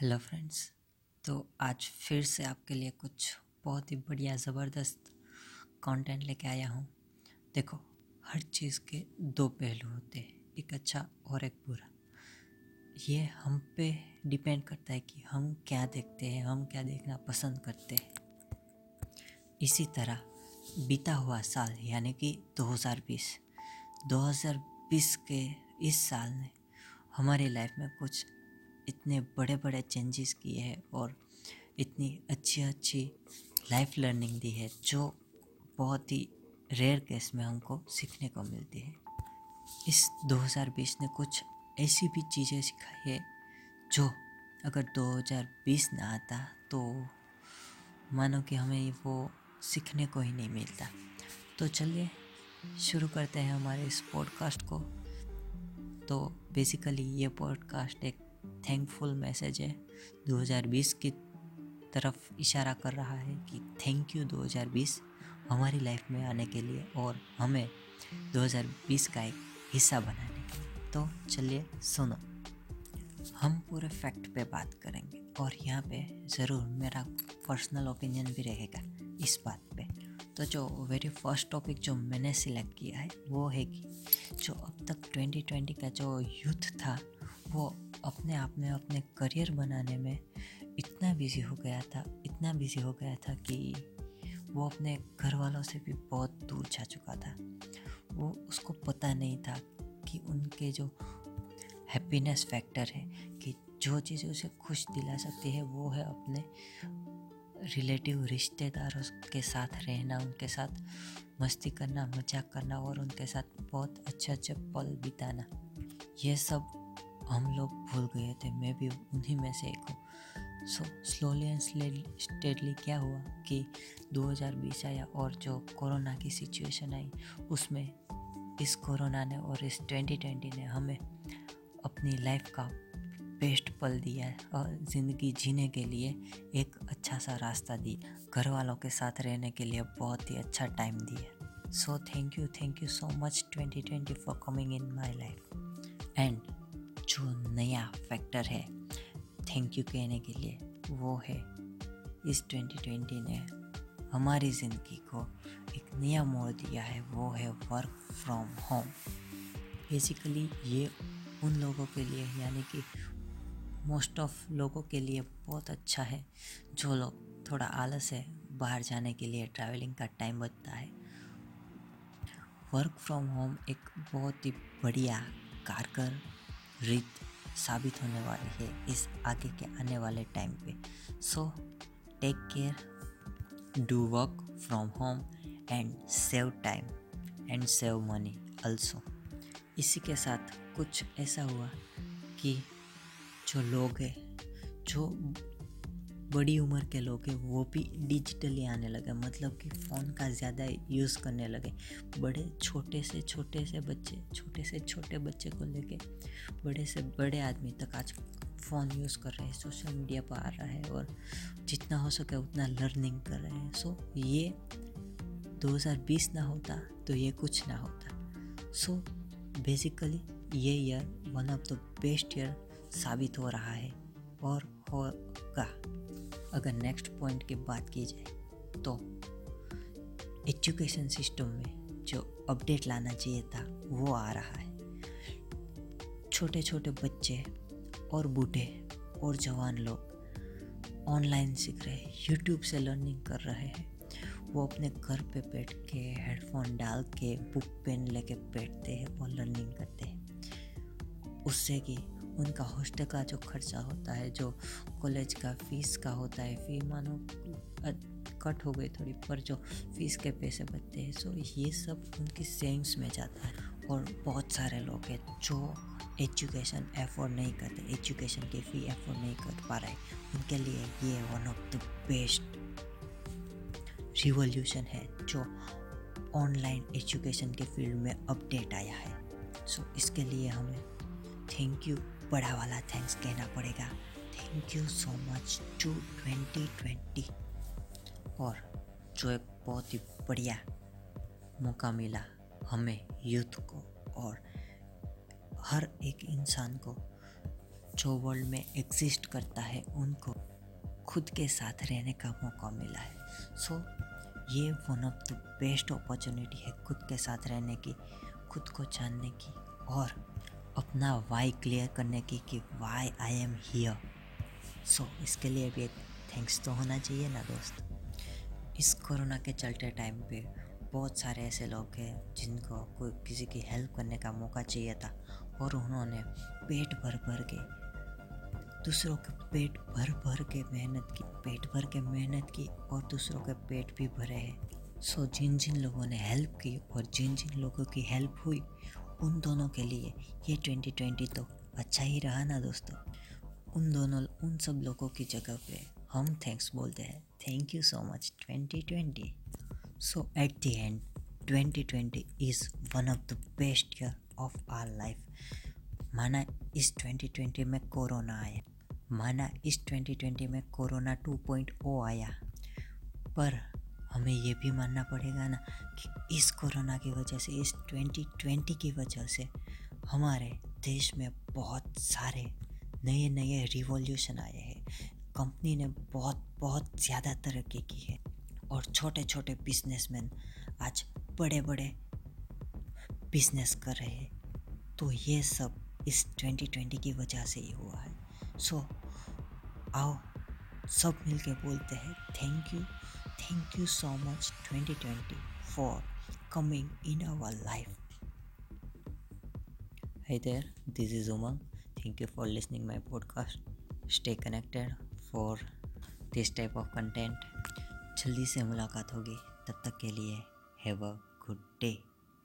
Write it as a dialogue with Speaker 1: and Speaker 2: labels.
Speaker 1: Hello friends तो आज फिर से आपके लिए कुछ बहुत ही बढ़िया ज़बरदस्त कंटेंट लेके आया हूँ। देखो, हर चीज़ के दो पहलू होते हैं, एक अच्छा और एक बुरा। ये हम पे डिपेंड करता है कि हम क्या देखते हैं, हम क्या देखना पसंद करते हैं। इसी तरह बीता हुआ साल, यानी कि 2020 2020 के इस साल ने हमारी लाइफ में कुछ इतने बड़े बड़े चेंजेस किए हैं और इतनी अच्छी अच्छी लाइफ लर्निंग दी है, जो बहुत ही रेयर केस में हमको सीखने को मिलती है। इस 2020 ने कुछ ऐसी भी चीज़ें सिखाई है, जो अगर 2020 ना आता तो मानो कि हमें वो सीखने को ही नहीं मिलता। तो चलिए, शुरू करते हैं हमारे इस पॉडकास्ट को। तो बेसिकली ये पॉडकास्ट एक थैंकफुल मैसेज है। 2020 की तरफ़ इशारा कर रहा है कि थैंक यू 2020 हमारी लाइफ में आने के लिए और हमें 2020 का एक हिस्सा बनाने के लिए। तो चलिए सुनो। हम पूरे फैक्ट पे बात करेंगे और यहाँ पे ज़रूर मेरा पर्सनल ओपिनियन भी रहेगा इस बात पे। तो जो वेरी फ़र्स्ट टॉपिक जो मैंने सिलेक्ट किया है, वो है कि जो अब तक 2020 का जो यूथ था, वो अपने आप में, अपने करियर बनाने में इतना बिज़ी हो गया था, इतना बिज़ी हो गया था कि वो अपने घर वालों से भी बहुत दूर जा चुका था। वो उसको पता नहीं था कि उनके जो हैप्पीनेस फैक्टर है, कि जो चीज़ उसे खुश दिला सकती है, वो है अपने रिलेटिव रिश्तेदारों के साथ रहना, उनके साथ मस्ती करना, मज़ाक करना और उनके साथ बहुत अच्छे अच्छे पल बिताना। ये सब हम लोग भूल गए थे, मैं भी उन्हीं में से एक हूँ। सो स्लोली एंड स्टेडली क्या हुआ कि 2020 आया और जो कोरोना की सिचुएशन आई, उसमें इस कोरोना ने और इस 2020 ने हमें अपनी लाइफ का बेस्ट पल दिया है और ज़िंदगी जीने के लिए एक अच्छा सा रास्ता दिया। घर वालों के साथ रहने के लिए बहुत ही अच्छा टाइम दिया। So thank you thank you so much 2020 for coming in my life and जो नया फैक्टर है थैंक यू कहने के लिए, वो है इस 2020 ने हमारी ज़िंदगी को एक नया मोड़ दिया है, वो है वर्क फ्रॉम होम बेसिकली ये उन लोगों के लिए, यानी कि मोस्ट ऑफ़ लोगों के लिए बहुत अच्छा है, जो लोग थोड़ा आलस है बाहर जाने के लिए ट्रैवलिंग का टाइम बचता है। वर्क फ्रॉम होम एक बहुत ही बढ़िया कारगर रीत साबित होने वाली है इस आगे के आने वाले टाइम पे। So take care do work from home and save time and save money also इसी के साथ कुछ ऐसा हुआ कि जो लोग हैं, जो बड़ी उम्र के लोग हैं, वो भी डिजिटली आने लगे मतलब कि फ़ोन का ज़्यादा यूज़ करने लगे। बड़े, छोटे से छोटे से बच्चे, छोटे से छोटे बच्चे को लेके बड़े से बड़े आदमी तक आज फ़ोन यूज़ कर रहे हैं सोशल मीडिया पर आ रहा है और जितना हो सके उतना लर्निंग कर रहे हैं। सो ये 2020 ना होता तो ये कुछ ना होता। सो बेसिकली ये year one of the best year साबित हो रहा है और होगा। अगर नेक्स्ट पॉइंट की बात की जाए तो एजुकेशन सिस्टम में जो अपडेट लाना चाहिए था, वो आ रहा है। छोटे छोटे बच्चे और बूढ़े और जवान लोग ऑनलाइन सीख रहे हैं यूट्यूब से लर्निंग कर रहे हैं। वो अपने घर पे बैठ के हेडफोन डाल के बुक पेन लेके बैठते हैं और लर्निंग करते हैं। उससे कि उनका हॉस्टल का जो खर्चा होता है जो कॉलेज का फ़ीस का होता है फ़ी मानो कट हो गई थोड़ी पर जो फ़ीस के पैसे बचते हैं। सो ये सब उनकी सेविंग्स में जाता है। और बहुत सारे लोग हैं जो एजुकेशन एफोर्ड नहीं करते एजुकेशन की फ़ी एफोर्ड नहीं कर पा रहे। उनके लिए ये one of the best revolution है जो ऑनलाइन एजुकेशन के फ़ील्ड में अपडेट आया है। सो so, इसके लिए हमें थैंक यू बड़ा वाला थैंक्स कहना पड़ेगा। Thank you so much to twenty twenty और जो एक बहुत ही बढ़िया मौका मिला हमें यूथ को और हर एक इंसान को जो वर्ल्ड में एग्जिस्ट करता है उनको खुद के साथ रहने का मौका मिला है। सो so, ये one of the best opportunity है खुद के साथ रहने की खुद को जानने की। और अपना वाई क्लियर करने की कि why I am here so इसके लिए भी एक थैंक्स तो होना चाहिए ना दोस्त? इस कोरोना के चलते टाइम पे बहुत सारे ऐसे लोग हैं जिनको कोई किसी की हेल्प करने का मौका चाहिए था और उन्होंने पेट भर भर के, दूसरों के पेट भर भर के मेहनत की, पेट भर के मेहनत की और दूसरों के पेट भी भरे हैं। सो जिन जिन लोगों ने हेल्प की और जिन जिन लोगों की हेल्प हुई उन दोनों के लिए ये 2020 तो अच्छा ही रहा ना दोस्तों। उन दोनों, उन सब लोगों की जगह पे हम थैंक्स बोलते हैं। Thank you so much 2020 so at the end 2020 is one of the best year of our life माना इस 2020 में कोरोना आया। माना इस 2020 में कोरोना 2.0 आया। पर हमें ये भी मानना पड़ेगा ना कि इस कोरोना की वजह से इस 2020 की वजह से हमारे देश में बहुत सारे नए नए रिवॉल्यूशन आए हैं। कंपनी ने बहुत बहुत ज़्यादा तरक्की की है और छोटे छोटे बिजनेसमैन आज बड़े बड़े बिज़नेस कर रहे हैं। तो ये सब इस 2020 की वजह से ही हुआ है। सो so, आओ सब मिलके बोलते हैं thank you thank you so much, 2020 for coming in our life. Hi there, this is Umang. Thank you for listening my podcast. Stay connected for this type of content. जल्दी से मुलाकात होगी तब तक के लिए हैव अ गुड डे